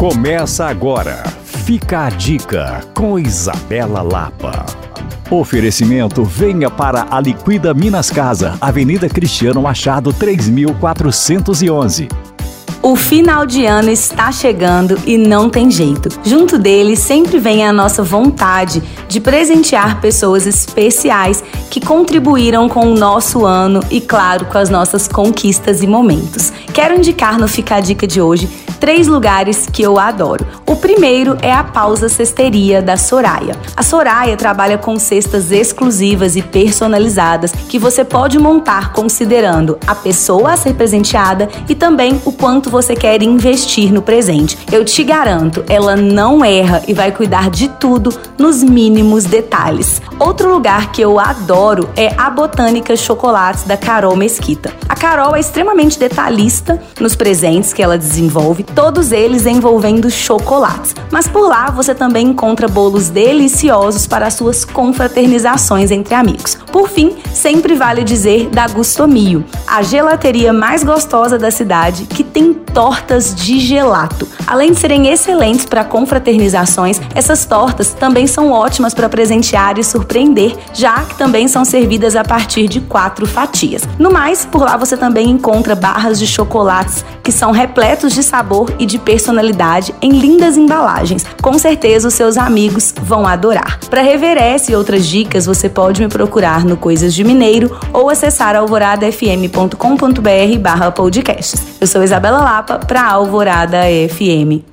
Começa agora. Fica a dica com Isabela Lapa. Oferecimento venha para a Liquida Minas Casa, Avenida Cristiano Machado 3411. O final de ano está chegando e não tem jeito. Junto dele sempre vem a nossa vontade de presentear pessoas especiais que contribuíram com o nosso ano e, claro, com as nossas conquistas e momentos. Quero indicar no Fica a Dica de hoje três lugares que eu adoro. O primeiro é a Pausa Cesteria da Soraya. A Soraya trabalha com cestas exclusivas e personalizadas que você pode montar considerando a pessoa a ser presenteada e também o quanto você quer investir no presente. Eu te garanto, ela não erra e vai cuidar de tudo nos mínimos detalhes. Outro lugar que eu adoro é a Botânica Chocolates da Carol Mesquita. A Carol é extremamente detalhista nos presentes que ela desenvolve, todos eles envolvendo chocolates. Mas por lá você também encontra bolos deliciosos para suas confraternizações entre amigos. Por fim, sempre vale dizer da Gustomio, a gelateria mais gostosa da cidade que tem tortas de gelato. Além de serem excelentes para confraternizações, essas tortas também são ótimas para presentear e surpreender, já que também são servidas a partir de quatro fatias. No mais, por lá você também encontra barras de chocolates que são repletos de sabor e de personalidade em lindas embalagens. Com certeza os seus amigos vão adorar. Para rever essa e outras dicas, você pode me procurar no Coisas de Mineiro ou acessar alvoradafm.com.br barra podcasts. Eu sou Isabela Lapa para Alvorada FM.